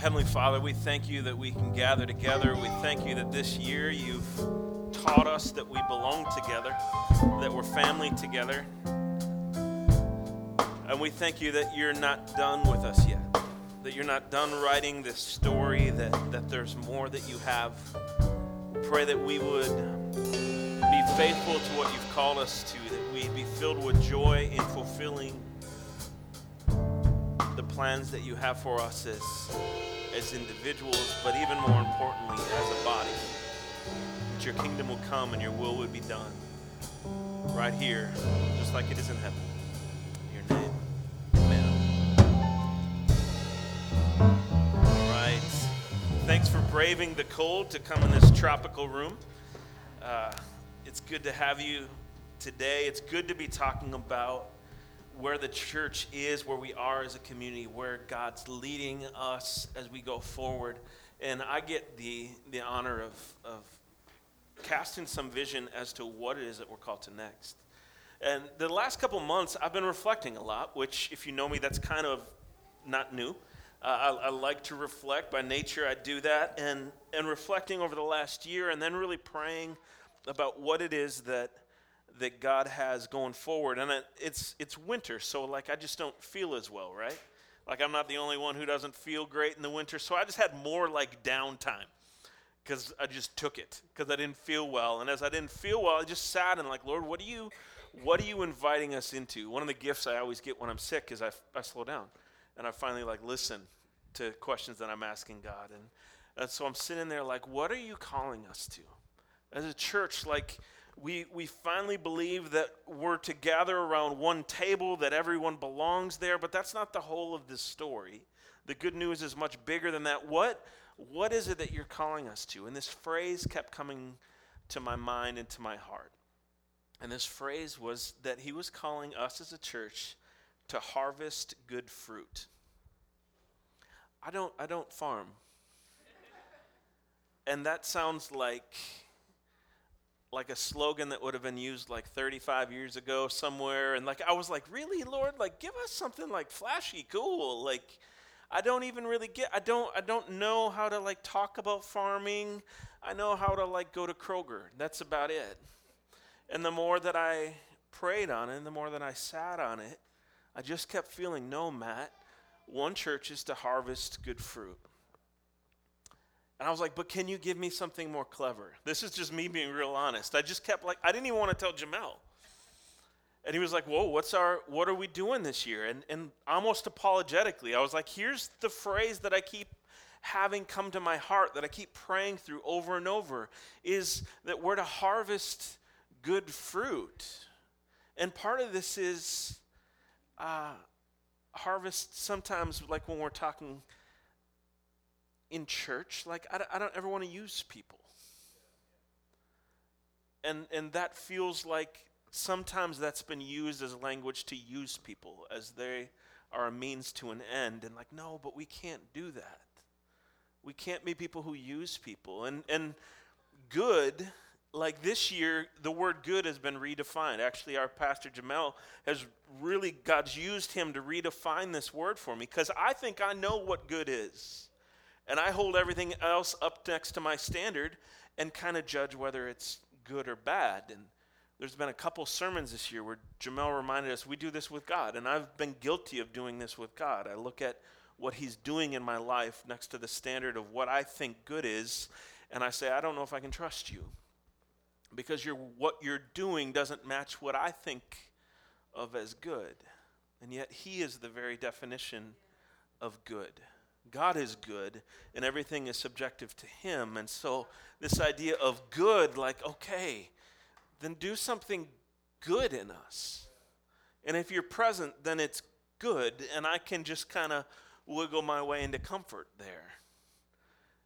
Heavenly Father, we thank you that we can gather together. We thank you that this year you've taught us that we belong together, that we're family together. And we thank you that you're not done with us yet, that you're not done writing this story, that, that there's more that you have. Pray that we would be faithful to what you've called us to, that we be filled with joy in fulfilling plans that you have for us as, as individuals, but even more importantly, as a body. That your kingdom will come and your will would be done right here, just like it is in heaven. In your name. Amen. All right. Thanks for braving the cold to come in this tropical room. Uh, it's good to have you today. It's good to be talking about where the church is, where we are as a community, where God's leading us as we go forward. And I get the, the honor of, of casting some vision as to what it is that we're called to next. And the last couple months, I've been reflecting a lot, which, if you know me, that's kind of not new. Uh, I, I, like to reflect. By nature, I do that. And, and reflecting over the last year and then really praying about what it is that that God has going forward. And it's, it's winter, so like I just don't feel as well, right? Like I'm not the only one who doesn't feel great in the winter. So I just had more like downtime because I just took it because I didn't feel well. And as I didn't feel well, I just sat and like, Lord, what are you, what are you inviting us into? One of the gifts I always get when I'm sick is I, I slow down and I finally like listen to questions that I'm asking God. And, and so I'm sitting there like, what are you calling us to? As a church, like, we, we finally believe that we're to gather around one table, that everyone belongs there, but that's not the whole of this story. The good news is much bigger than that. What, what is it that you're calling us to? And this phrase kept coming to my mind and to my heart. And this phrase was that he was calling us as a church to harvest good fruit. I don't, I don't farm. And that sounds like like a slogan that would have been used like 35 years ago somewhere and like i was like really lord? Like give us something like flashy cool like i don't even really get i don't i don't know how to like talk about farming. I know how to like go to kroger. That's about it. And the more that i prayed on it the more that i sat on it i just kept feeling no matt one church is to harvest good fruit and I was like, but can you give me something more clever? This is just me being real honest. I just kept like, I didn't even want to tell Jamel. And he was like, whoa, what's our, what are we doing this year? And, and almost apologetically, I was like, here's the phrase that I keep having come to my heart, that I keep praying through over and over, is that we're to harvest good fruit. And part of this is uh, harvest sometimes, like when we're talking in church, like I, I don't ever want to use people. And, and that feels like sometimes that's been used as language to use people as they are a means to an end. And like, no, but we can't do that. We can't be people who use people. And, and good, like this year, the word good has been redefined. Actually, our pastor Jamel has really, God's used him to redefine this word for me because I think I know what good is and I hold everything else up next to my standard and kind of judge whether it's good or bad. And there's been a couple sermons this year where Jamel reminded us we do this with God, and I've been guilty of doing this with God. I look at what He's doing in my life next to the standard of what I think good is, and I say, I don't know if I can trust you because you're, what you're doing doesn't match what I think of as good. And yet, He is the very definition of good. God is good and everything is subjective to Him. And so, this idea of good, like, okay, then do something good in us. And if you're present, then it's good, and I can just kind of wiggle my way into comfort there.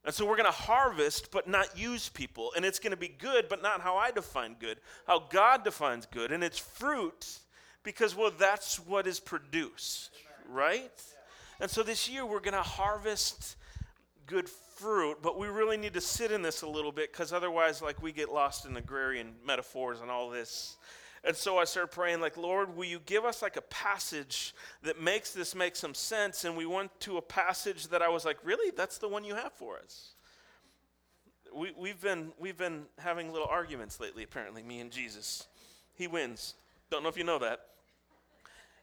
And so we're going to harvest, but not use people. And it's going to be good, but not how I define good, how God defines good. And it's fruit because, well, that's what is produced, right? And so this year we're going to harvest good fruit, but we really need to sit in this a little bit because otherwise, like, we get lost in agrarian metaphors and all this. And so I started praying, like, Lord, will you give us like a passage that makes this make some sense? And we went to a passage that I was like, really? That's the one you have for us? We, we've, been, we've been having little arguments lately, apparently, me and Jesus. He wins. Don't know if you know that.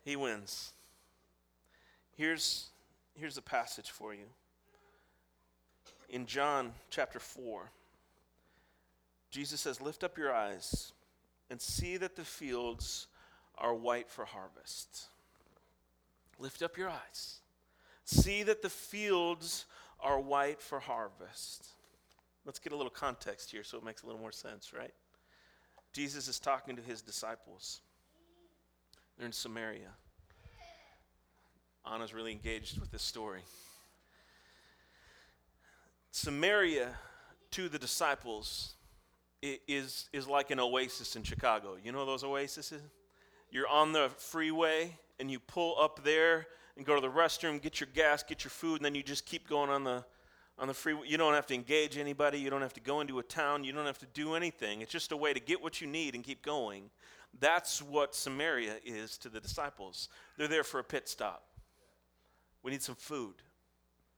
He wins. Here's, here's a passage for you. In John chapter 4, Jesus says, Lift up your eyes and see that the fields are white for harvest. Lift up your eyes. See that the fields are white for harvest. Let's get a little context here so it makes a little more sense, right? Jesus is talking to his disciples. They're in Samaria. Anna's really engaged with this story. Samaria to the disciples is, is like an oasis in Chicago. You know those oases? You're on the freeway and you pull up there and go to the restroom, get your gas, get your food, and then you just keep going on the on the freeway. You don't have to engage anybody. You don't have to go into a town. You don't have to do anything. It's just a way to get what you need and keep going. That's what Samaria is to the disciples. They're there for a pit stop. We need some food.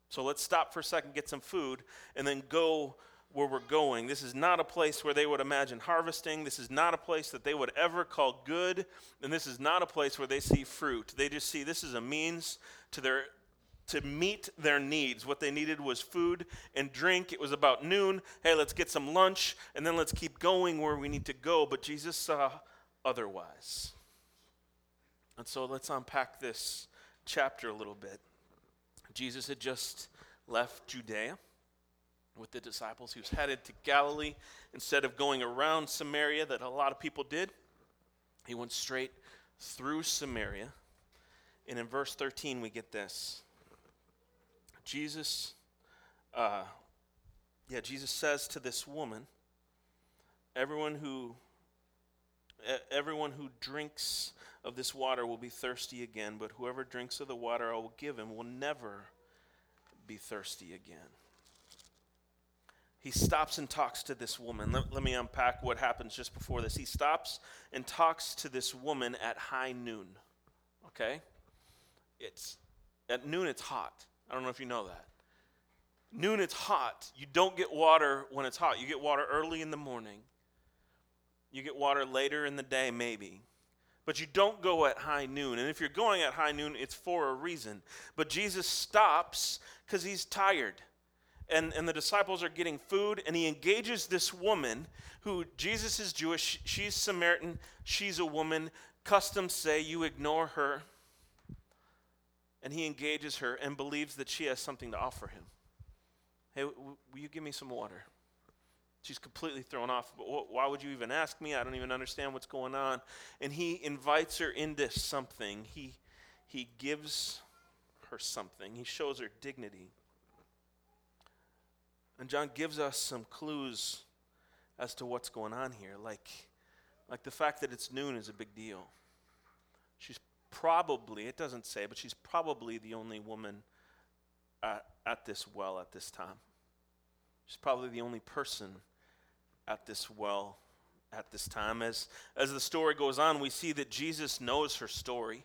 So let's stop for a second, get some food, and then go where we're going. This is not a place where they would imagine harvesting. This is not a place that they would ever call good. And this is not a place where they see fruit. They just see this is a means to their to meet their needs. What they needed was food and drink. It was about noon. Hey, let's get some lunch and then let's keep going where we need to go. But Jesus saw otherwise. And so let's unpack this chapter a little bit. Jesus had just left Judea with the disciples. He was headed to Galilee instead of going around Samaria, that a lot of people did. He went straight through Samaria. And in verse 13, we get this Jesus, uh, yeah, Jesus says to this woman, everyone who everyone who drinks of this water will be thirsty again, but whoever drinks of the water I will give him will never be thirsty again he stops and talks to this woman. Let, let, me unpack what happens just before this. He stops and talks to this woman at high noon. Okay? It's at noon it's hot. I don't know if you know that. Noon it's hot. You don't get water when it's hot. You get water early in the morning. You get water later in the day maybe. But you don't go at high noon. And if you're going at high noon, it's for a reason. But Jesus stops cuz he's tired and, and the disciples are getting food, and he engages this woman who Jesus is Jewish, she's Samaritan, she's a woman. Customs say you ignore her. And he engages her and believes that she has something to offer him. Hey, will you give me some water? She's completely thrown off. Why would you even ask me? I don't even understand what's going on. And he invites her into something. He, he gives her something. He shows her dignity. And John gives us some clues as to what's going on here. Like, like the fact that it's noon is a big deal. She's probably, it doesn't say, but she's probably the only woman at, at this well at this time. She's probably the only person at this well at this time. As, as the story goes on, we see that Jesus knows her story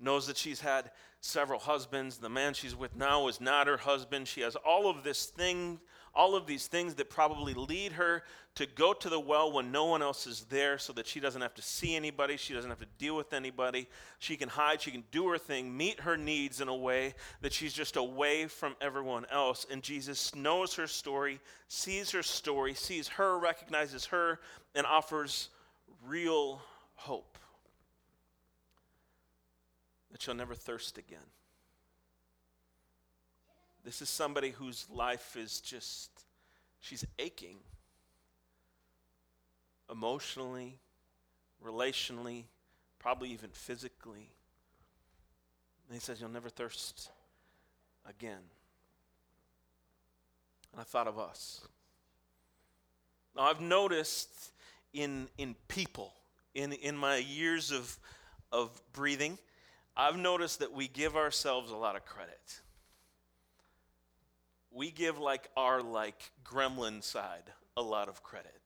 knows that she's had several husbands. The man she's with now is not her husband. She has all of this thing, all of these things that probably lead her to go to the well when no one else is there so that she doesn't have to see anybody, she doesn't have to deal with anybody. She can hide, she can do her thing, meet her needs in a way that she's just away from everyone else. And Jesus knows her story, sees her story, sees her, recognizes her, and offers real hope that she'll never thirst again. This is somebody whose life is just, she's aching emotionally, relationally, probably even physically. And he says, You'll never thirst again. And I thought of us. Now, I've noticed in, in people, in, in my years of, of breathing, I've noticed that we give ourselves a lot of credit. We give like our like gremlin side a lot of credit.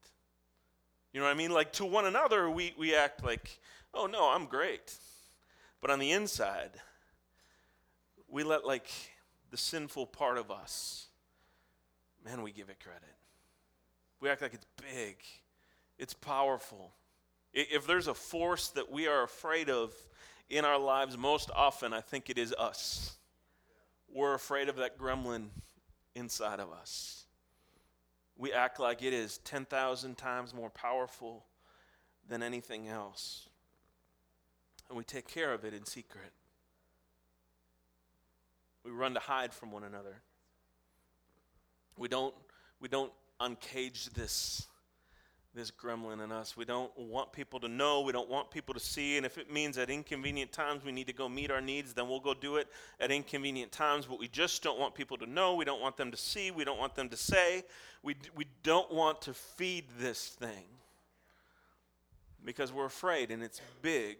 You know what I mean? Like to one another, we, we act like, oh no, I'm great. But on the inside, we let like the sinful part of us, man, we give it credit. We act like it's big, it's powerful. If there's a force that we are afraid of in our lives, most often I think it is us. We're afraid of that gremlin inside of us. We act like it is 10,000 times more powerful than anything else. And we take care of it in secret. We run to hide from one another. We don't, we don't uncage this this gremlin in us. We don't want people to know. We don't want people to see. And if it means at inconvenient times we need to go meet our needs, then we'll go do it at inconvenient times. But we just don't want people to know. We don't want them to see. We don't want them to say. We, we don't want to feed this thing because we're afraid and it's big.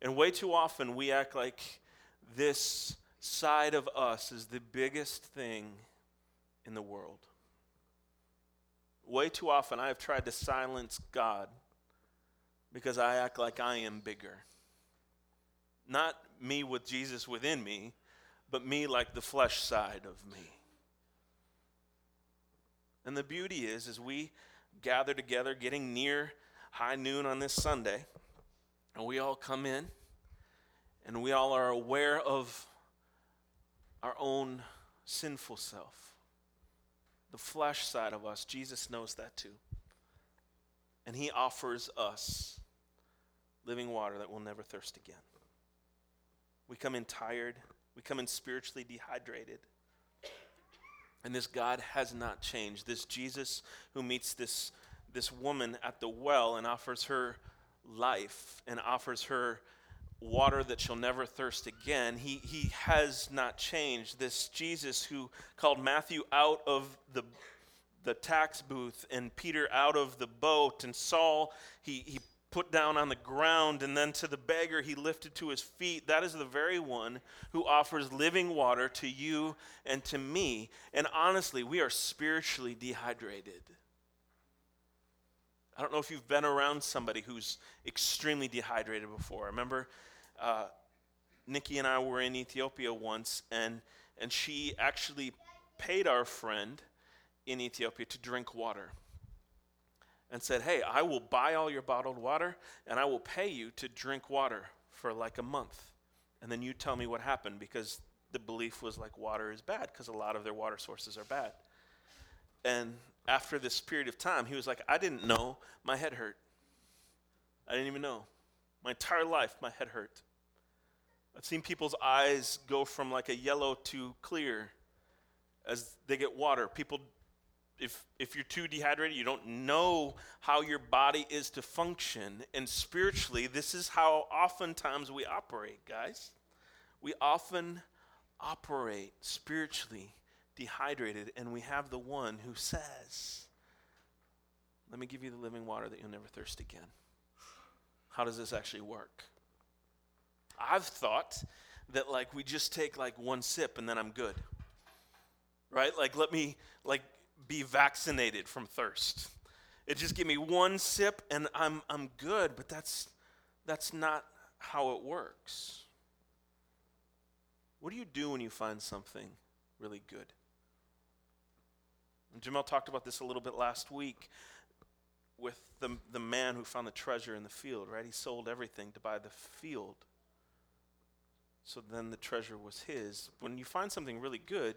And way too often we act like this side of us is the biggest thing in the world. Way too often, I have tried to silence God because I act like I am bigger. Not me with Jesus within me, but me like the flesh side of me. And the beauty is, as we gather together, getting near high noon on this Sunday, and we all come in, and we all are aware of our own sinful self the flesh side of us, Jesus knows that too. And he offers us living water that will never thirst again. We come in tired, we come in spiritually dehydrated. And this God has not changed. This Jesus who meets this, this woman at the well and offers her life and offers her water that shall never thirst again. He, he has not changed. This Jesus who called Matthew out of the, the tax booth and Peter out of the boat, and Saul he, he put down on the ground, and then to the beggar he lifted to his feet. That is the very one who offers living water to you and to me. And honestly, we are spiritually dehydrated. I don't know if you've been around somebody who's extremely dehydrated before. Remember uh, Nikki and I were in Ethiopia once, and, and she actually paid our friend in Ethiopia to drink water and said, Hey, I will buy all your bottled water and I will pay you to drink water for like a month. And then you tell me what happened because the belief was like water is bad because a lot of their water sources are bad. And after this period of time, he was like, I didn't know my head hurt. I didn't even know. My entire life, my head hurt. I've seen people's eyes go from like a yellow to clear as they get water. People, if, if you're too dehydrated, you don't know how your body is to function. And spiritually, this is how oftentimes we operate, guys. We often operate spiritually dehydrated, and we have the one who says, Let me give you the living water that you'll never thirst again. How does this actually work? I've thought that like we just take like one sip and then I'm good. Right? Like let me like be vaccinated from thirst. It just give me one sip and I'm I'm good, but that's that's not how it works. What do you do when you find something really good? And Jamel talked about this a little bit last week with the, the man who found the treasure in the field, right? He sold everything to buy the field. So then the treasure was his. When you find something really good,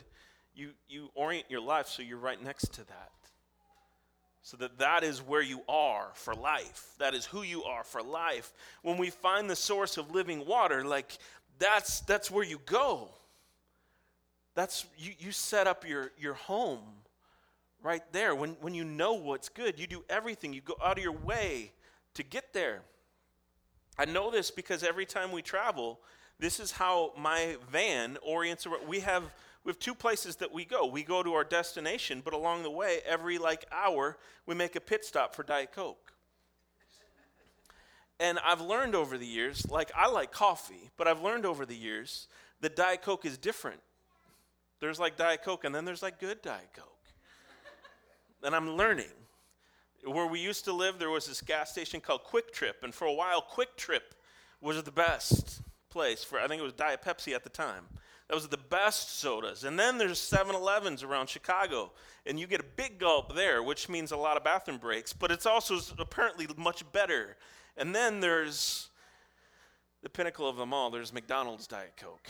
you, you orient your life so you're right next to that. So that that is where you are for life. That is who you are for life. When we find the source of living water, like that's that's where you go. That's you, you set up your, your home right there. When, when you know what's good, you do everything. You go out of your way to get there. I know this because every time we travel, this is how my van orients. We have we have two places that we go. We go to our destination, but along the way, every like hour, we make a pit stop for Diet Coke. And I've learned over the years, like I like coffee, but I've learned over the years that Diet Coke is different. There's like Diet Coke, and then there's like good Diet Coke. and I'm learning. Where we used to live, there was this gas station called QuikTrip, and for a while, QuikTrip was the best place for, I think it was Diet Pepsi at the time. That was the best sodas. And then there's 7 Elevens around Chicago, and you get a big gulp there, which means a lot of bathroom breaks, but it's also apparently much better. And then there's the pinnacle of them all there's McDonald's Diet Coke.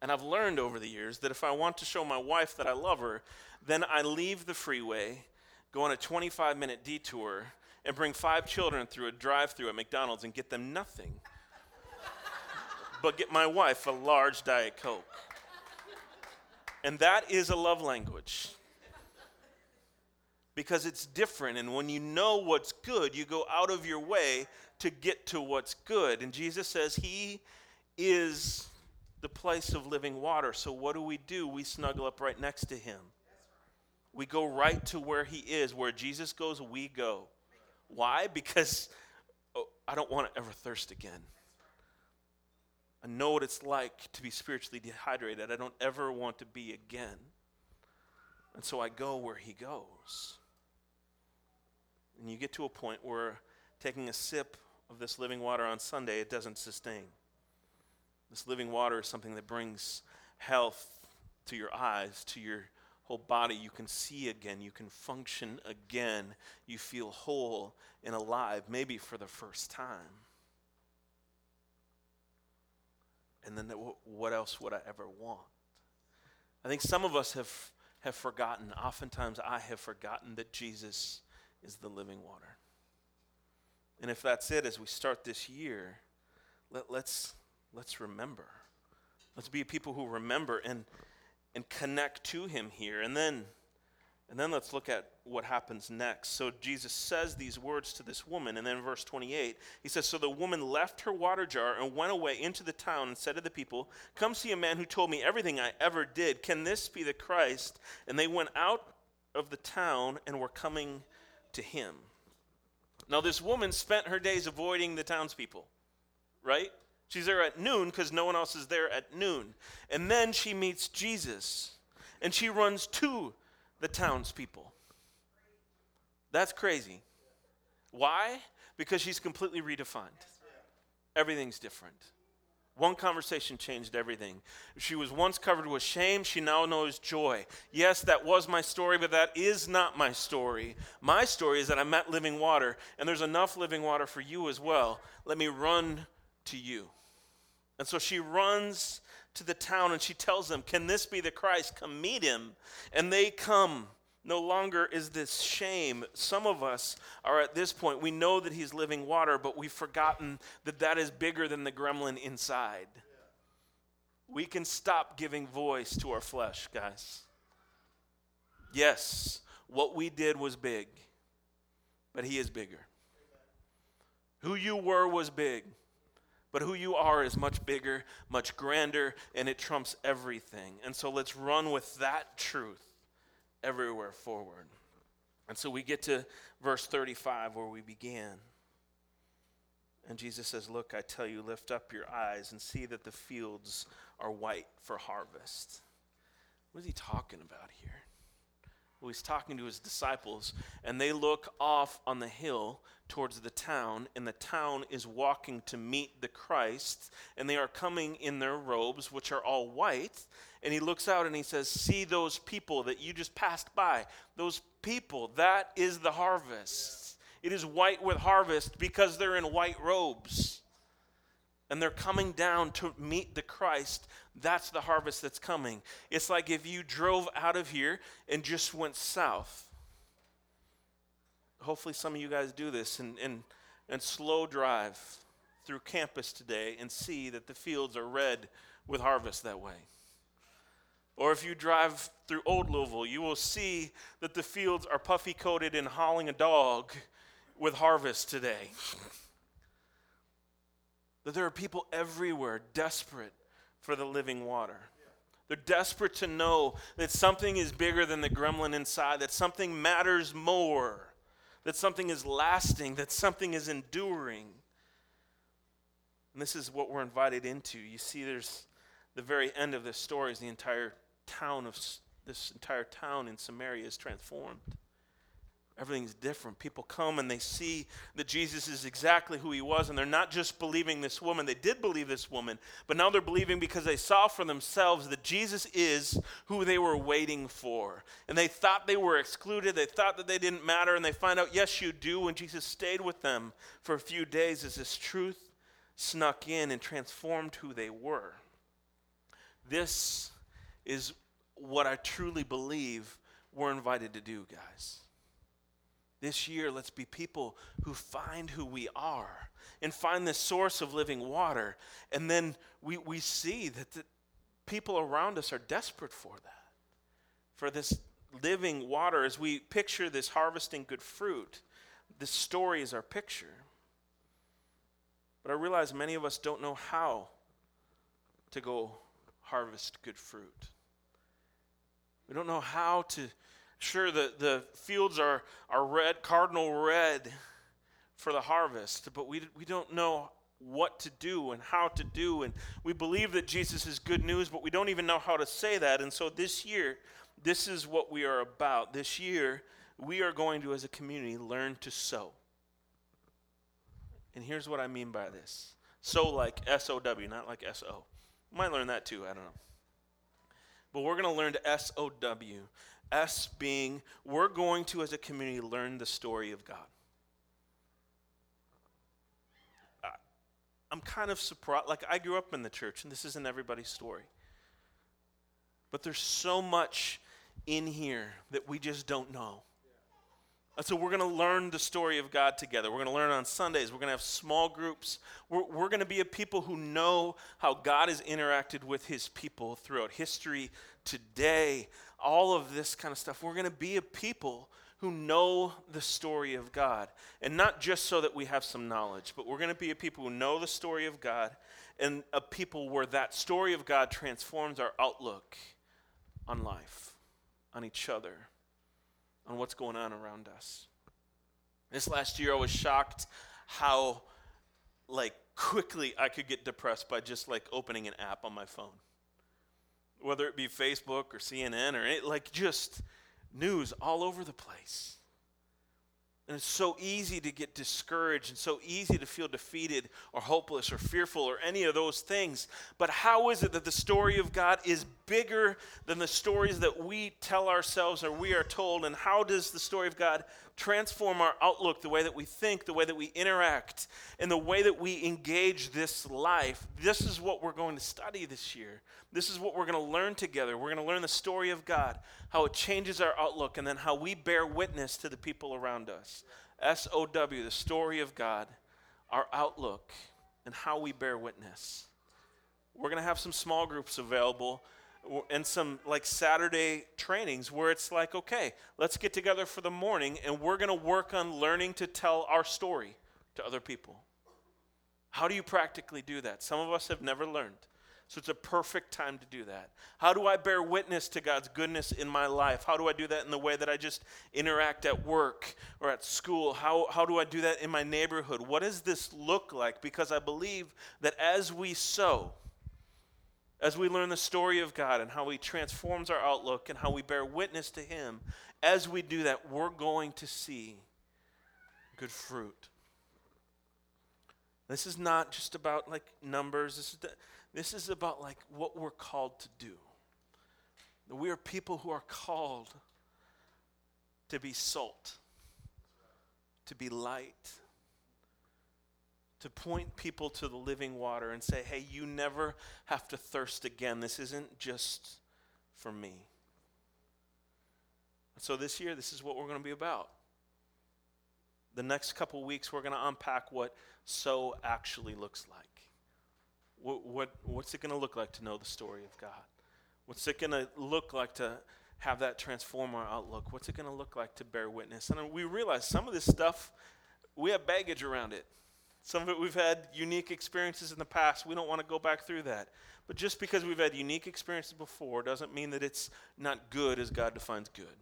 And I've learned over the years that if I want to show my wife that I love her, then I leave the freeway, go on a 25 minute detour, and bring five children through a drive through at McDonald's and get them nothing but get my wife a large Diet Coke. And that is a love language. Because it's different. And when you know what's good, you go out of your way to get to what's good. And Jesus says He is the place of living water. So what do we do? We snuggle up right next to Him. We go right to where He is. Where Jesus goes, we go. Why? Because oh, I don't want to ever thirst again. I know what it's like to be spiritually dehydrated. I don't ever want to be again. And so I go where he goes. And you get to a point where taking a sip of this living water on Sunday, it doesn't sustain. This living water is something that brings health to your eyes, to your whole body. You can see again, you can function again, you feel whole and alive, maybe for the first time. And then what else would I ever want? I think some of us have, have forgotten, oftentimes I have forgotten that Jesus is the living water. And if that's it, as we start this year, let, let's, let's remember. Let's be people who remember and, and connect to Him here. And then and then let's look at what happens next. So Jesus says these words to this woman, and then verse 28, he says, So the woman left her water jar and went away into the town and said to the people, Come see a man who told me everything I ever did. Can this be the Christ? And they went out of the town and were coming to him. Now, this woman spent her days avoiding the townspeople, right? She's there at noon because no one else is there at noon. And then she meets Jesus, and she runs to the townspeople. That's crazy. Why? Because she's completely redefined. Everything's different. One conversation changed everything. She was once covered with shame, she now knows joy. Yes, that was my story, but that is not my story. My story is that I met living water, and there's enough living water for you as well. Let me run to you. And so she runs to the town and she tells them, Can this be the Christ? Come meet him. And they come. No longer is this shame. Some of us are at this point, we know that he's living water, but we've forgotten that that is bigger than the gremlin inside. We can stop giving voice to our flesh, guys. Yes, what we did was big, but he is bigger. Who you were was big. But who you are is much bigger, much grander, and it trumps everything. And so let's run with that truth everywhere forward. And so we get to verse 35 where we began. And Jesus says, Look, I tell you, lift up your eyes and see that the fields are white for harvest. What is he talking about here? Well, he's talking to his disciples, and they look off on the hill towards the town, and the town is walking to meet the Christ, and they are coming in their robes, which are all white. And he looks out and he says, See those people that you just passed by. Those people, that is the harvest. It is white with harvest because they're in white robes and they're coming down to meet the Christ, that's the harvest that's coming. It's like if you drove out of here and just went south. Hopefully, some of you guys do this and, and, and slow drive through campus today and see that the fields are red with harvest that way. Or if you drive through Old Louisville, you will see that the fields are puffy coated and hauling a dog with harvest today. That there are people everywhere desperate for the living water. They're desperate to know that something is bigger than the gremlin inside, that something matters more, that something is lasting, that something is enduring. And this is what we're invited into. You see, there's the very end of this story is the entire town of this entire town in Samaria is transformed. Everything's different. People come and they see that Jesus is exactly who he was, and they're not just believing this woman. They did believe this woman, but now they're believing because they saw for themselves that Jesus is who they were waiting for. And they thought they were excluded, they thought that they didn't matter, and they find out, yes, you do. when Jesus stayed with them for a few days as this truth snuck in and transformed who they were. This is what I truly believe we're invited to do, guys. This year, let's be people who find who we are and find the source of living water. And then we, we see that the people around us are desperate for that, for this living water. As we picture this harvesting good fruit, this story is our picture. But I realize many of us don't know how to go harvest good fruit. We don't know how to Sure, the, the fields are, are red, cardinal red for the harvest, but we, we don't know what to do and how to do. And we believe that Jesus is good news, but we don't even know how to say that. And so this year, this is what we are about. This year, we are going to, as a community, learn to sow. And here's what I mean by this sow like S O W, not like S O. Might learn that too, I don't know. But we're going to learn to S O W. S being, we're going to, as a community, learn the story of God. I'm kind of surprised. Like, I grew up in the church, and this isn't everybody's story. But there's so much in here that we just don't know. And so we're going to learn the story of God together. We're going to learn on Sundays. We're going to have small groups. We're, we're going to be a people who know how God has interacted with his people throughout history, today, all of this kind of stuff. We're going to be a people who know the story of God. And not just so that we have some knowledge, but we're going to be a people who know the story of God and a people where that story of God transforms our outlook on life, on each other on what's going on around us. This last year, I was shocked how, like, quickly I could get depressed by just like opening an app on my phone, whether it be Facebook or CNN or it, like just news all over the place. And it's so easy to get discouraged and so easy to feel defeated or hopeless or fearful or any of those things. But how is it that the story of God is bigger than the stories that we tell ourselves or we are told? And how does the story of God transform our outlook, the way that we think, the way that we interact, and the way that we engage this life? This is what we're going to study this year. This is what we're going to learn together. We're going to learn the story of God, how it changes our outlook, and then how we bear witness to the people around us. S O W, the story of God, our outlook, and how we bear witness. We're going to have some small groups available and some like Saturday trainings where it's like, okay, let's get together for the morning and we're going to work on learning to tell our story to other people. How do you practically do that? Some of us have never learned. So it's a perfect time to do that. How do I bear witness to God's goodness in my life? How do I do that in the way that I just interact at work or at school? How, how do I do that in my neighborhood? What does this look like? Because I believe that as we sow, as we learn the story of God and how He transforms our outlook and how we bear witness to Him, as we do that, we're going to see good fruit. This is not just about like numbers. This is, the, this is about like what we're called to do. We are people who are called to be salt, to be light, to point people to the living water and say, hey, you never have to thirst again. This isn't just for me. So this year, this is what we're going to be about. The next couple weeks, we're going to unpack what so actually looks like. What, what, what's it going to look like to know the story of God? What's it going to look like to have that transform our outlook? What's it going to look like to bear witness? And we realize some of this stuff, we have baggage around it. Some of it we've had unique experiences in the past. We don't want to go back through that. But just because we've had unique experiences before doesn't mean that it's not good as God defines good.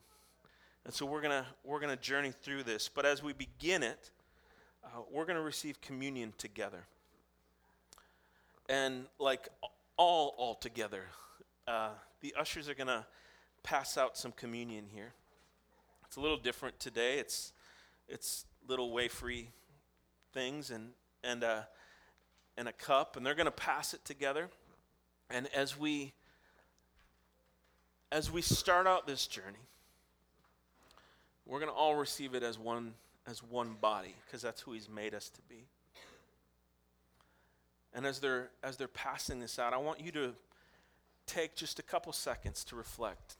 And so we're going to we're going to journey through this. But as we begin it, uh, we're going to receive communion together. And like all all together, uh, the ushers are to pass out some communion here. It's a little different today. It's it's little wafery things and and uh, and a cup, and they're to pass it together. And as we as we start out this journey, we're to all receive it as one as one body because that's who He's made us to be. And as they're as they're passing this out, I want you to take just a couple seconds to reflect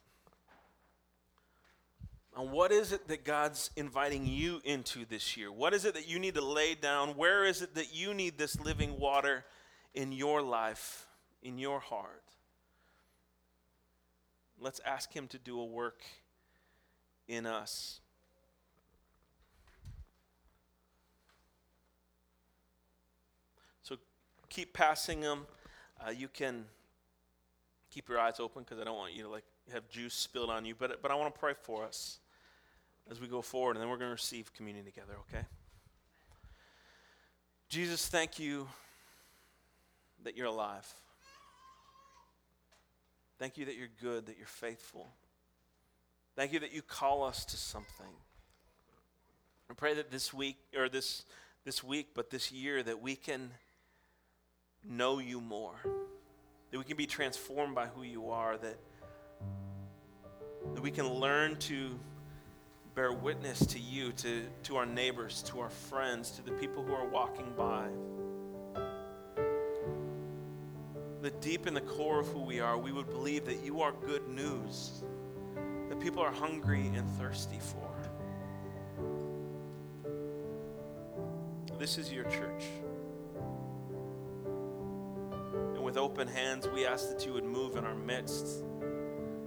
on what is it that God's inviting you into this year? What is it that you need to lay down? Where is it that you need this living water in your life, in your heart? Let's ask Him to do a work in us. So keep passing them. Uh, you can keep your eyes open because I don't want you to like have juice spilled on you. But but I want to pray for us as we go forward, and then we're going to receive communion together, okay? Jesus, thank you that you're alive. Thank you that you're good, that you're faithful. Thank you that you call us to something. I pray that this week, or this, this week, but this year, that we can know you more, that we can be transformed by who you are, that, that we can learn to bear witness to you, to, to our neighbors, to our friends, to the people who are walking by. That deep in the core of who we are, we would believe that you are good news, that people are hungry and thirsty for. This is your church. With open hands, we ask that you would move in our midst,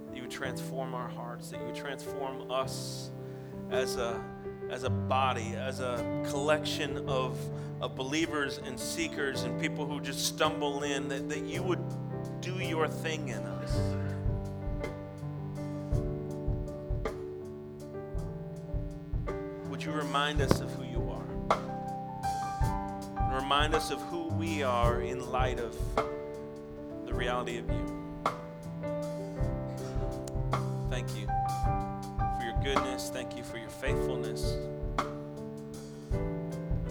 that you would transform our hearts, that you would transform us as a, as a body, as a collection of, of believers and seekers and people who just stumble in, that, that you would do your thing in us. Would you remind us of who you are? And remind us of who we are in light of the reality of you. Thank you for your goodness. Thank you for your faithfulness.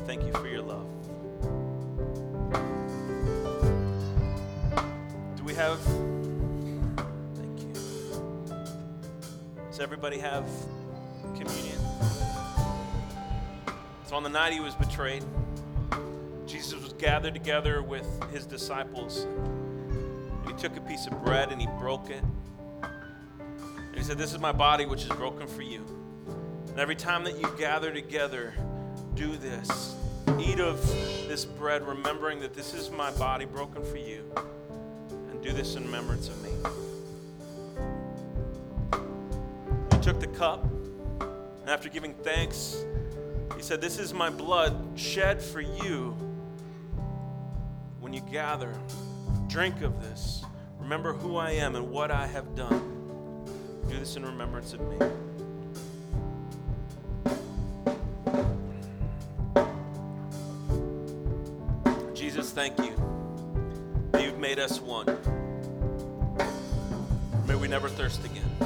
Thank you for your love. Do we have. Thank you. Does everybody have communion? So on the night he was betrayed, Jesus was gathered together with his disciples. Took a piece of bread and he broke it And he said, This is my body which is broken for you. And every time that you gather together, do this. Eat of this bread, remembering that this is my body broken for you. And do this in remembrance of me. He took the cup, and after giving thanks, he said, This is my blood shed for you. When you gather, drink of this. Remember who I am and what I have done. Do this in remembrance of me. Jesus, thank you that you've made us one. May we never thirst again.